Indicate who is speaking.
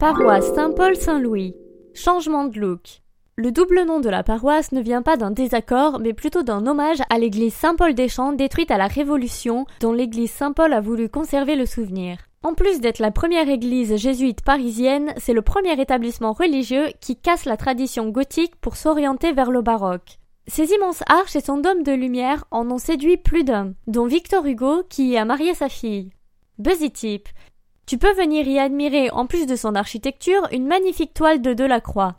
Speaker 1: Paroisse Saint-Paul-Saint-Louis. Changement de look. Le double nom de la paroisse ne vient pas d'un désaccord, mais plutôt d'un hommage à l'église Saint-Paul-des-Champs détruite à la Révolution, dont l'église Saint-Paul a voulu conserver le souvenir. En plus d'être la première église jésuite parisienne, c'est le premier établissement religieux qui casse la tradition gothique pour s'orienter vers le baroque. Ses immenses arches et son dôme de lumière en ont séduit plus d'un, dont Victor Hugo qui y a marié sa fille. Buzzy Tip, tu peux venir y admirer, en plus de son architecture, une magnifique toile de Delacroix.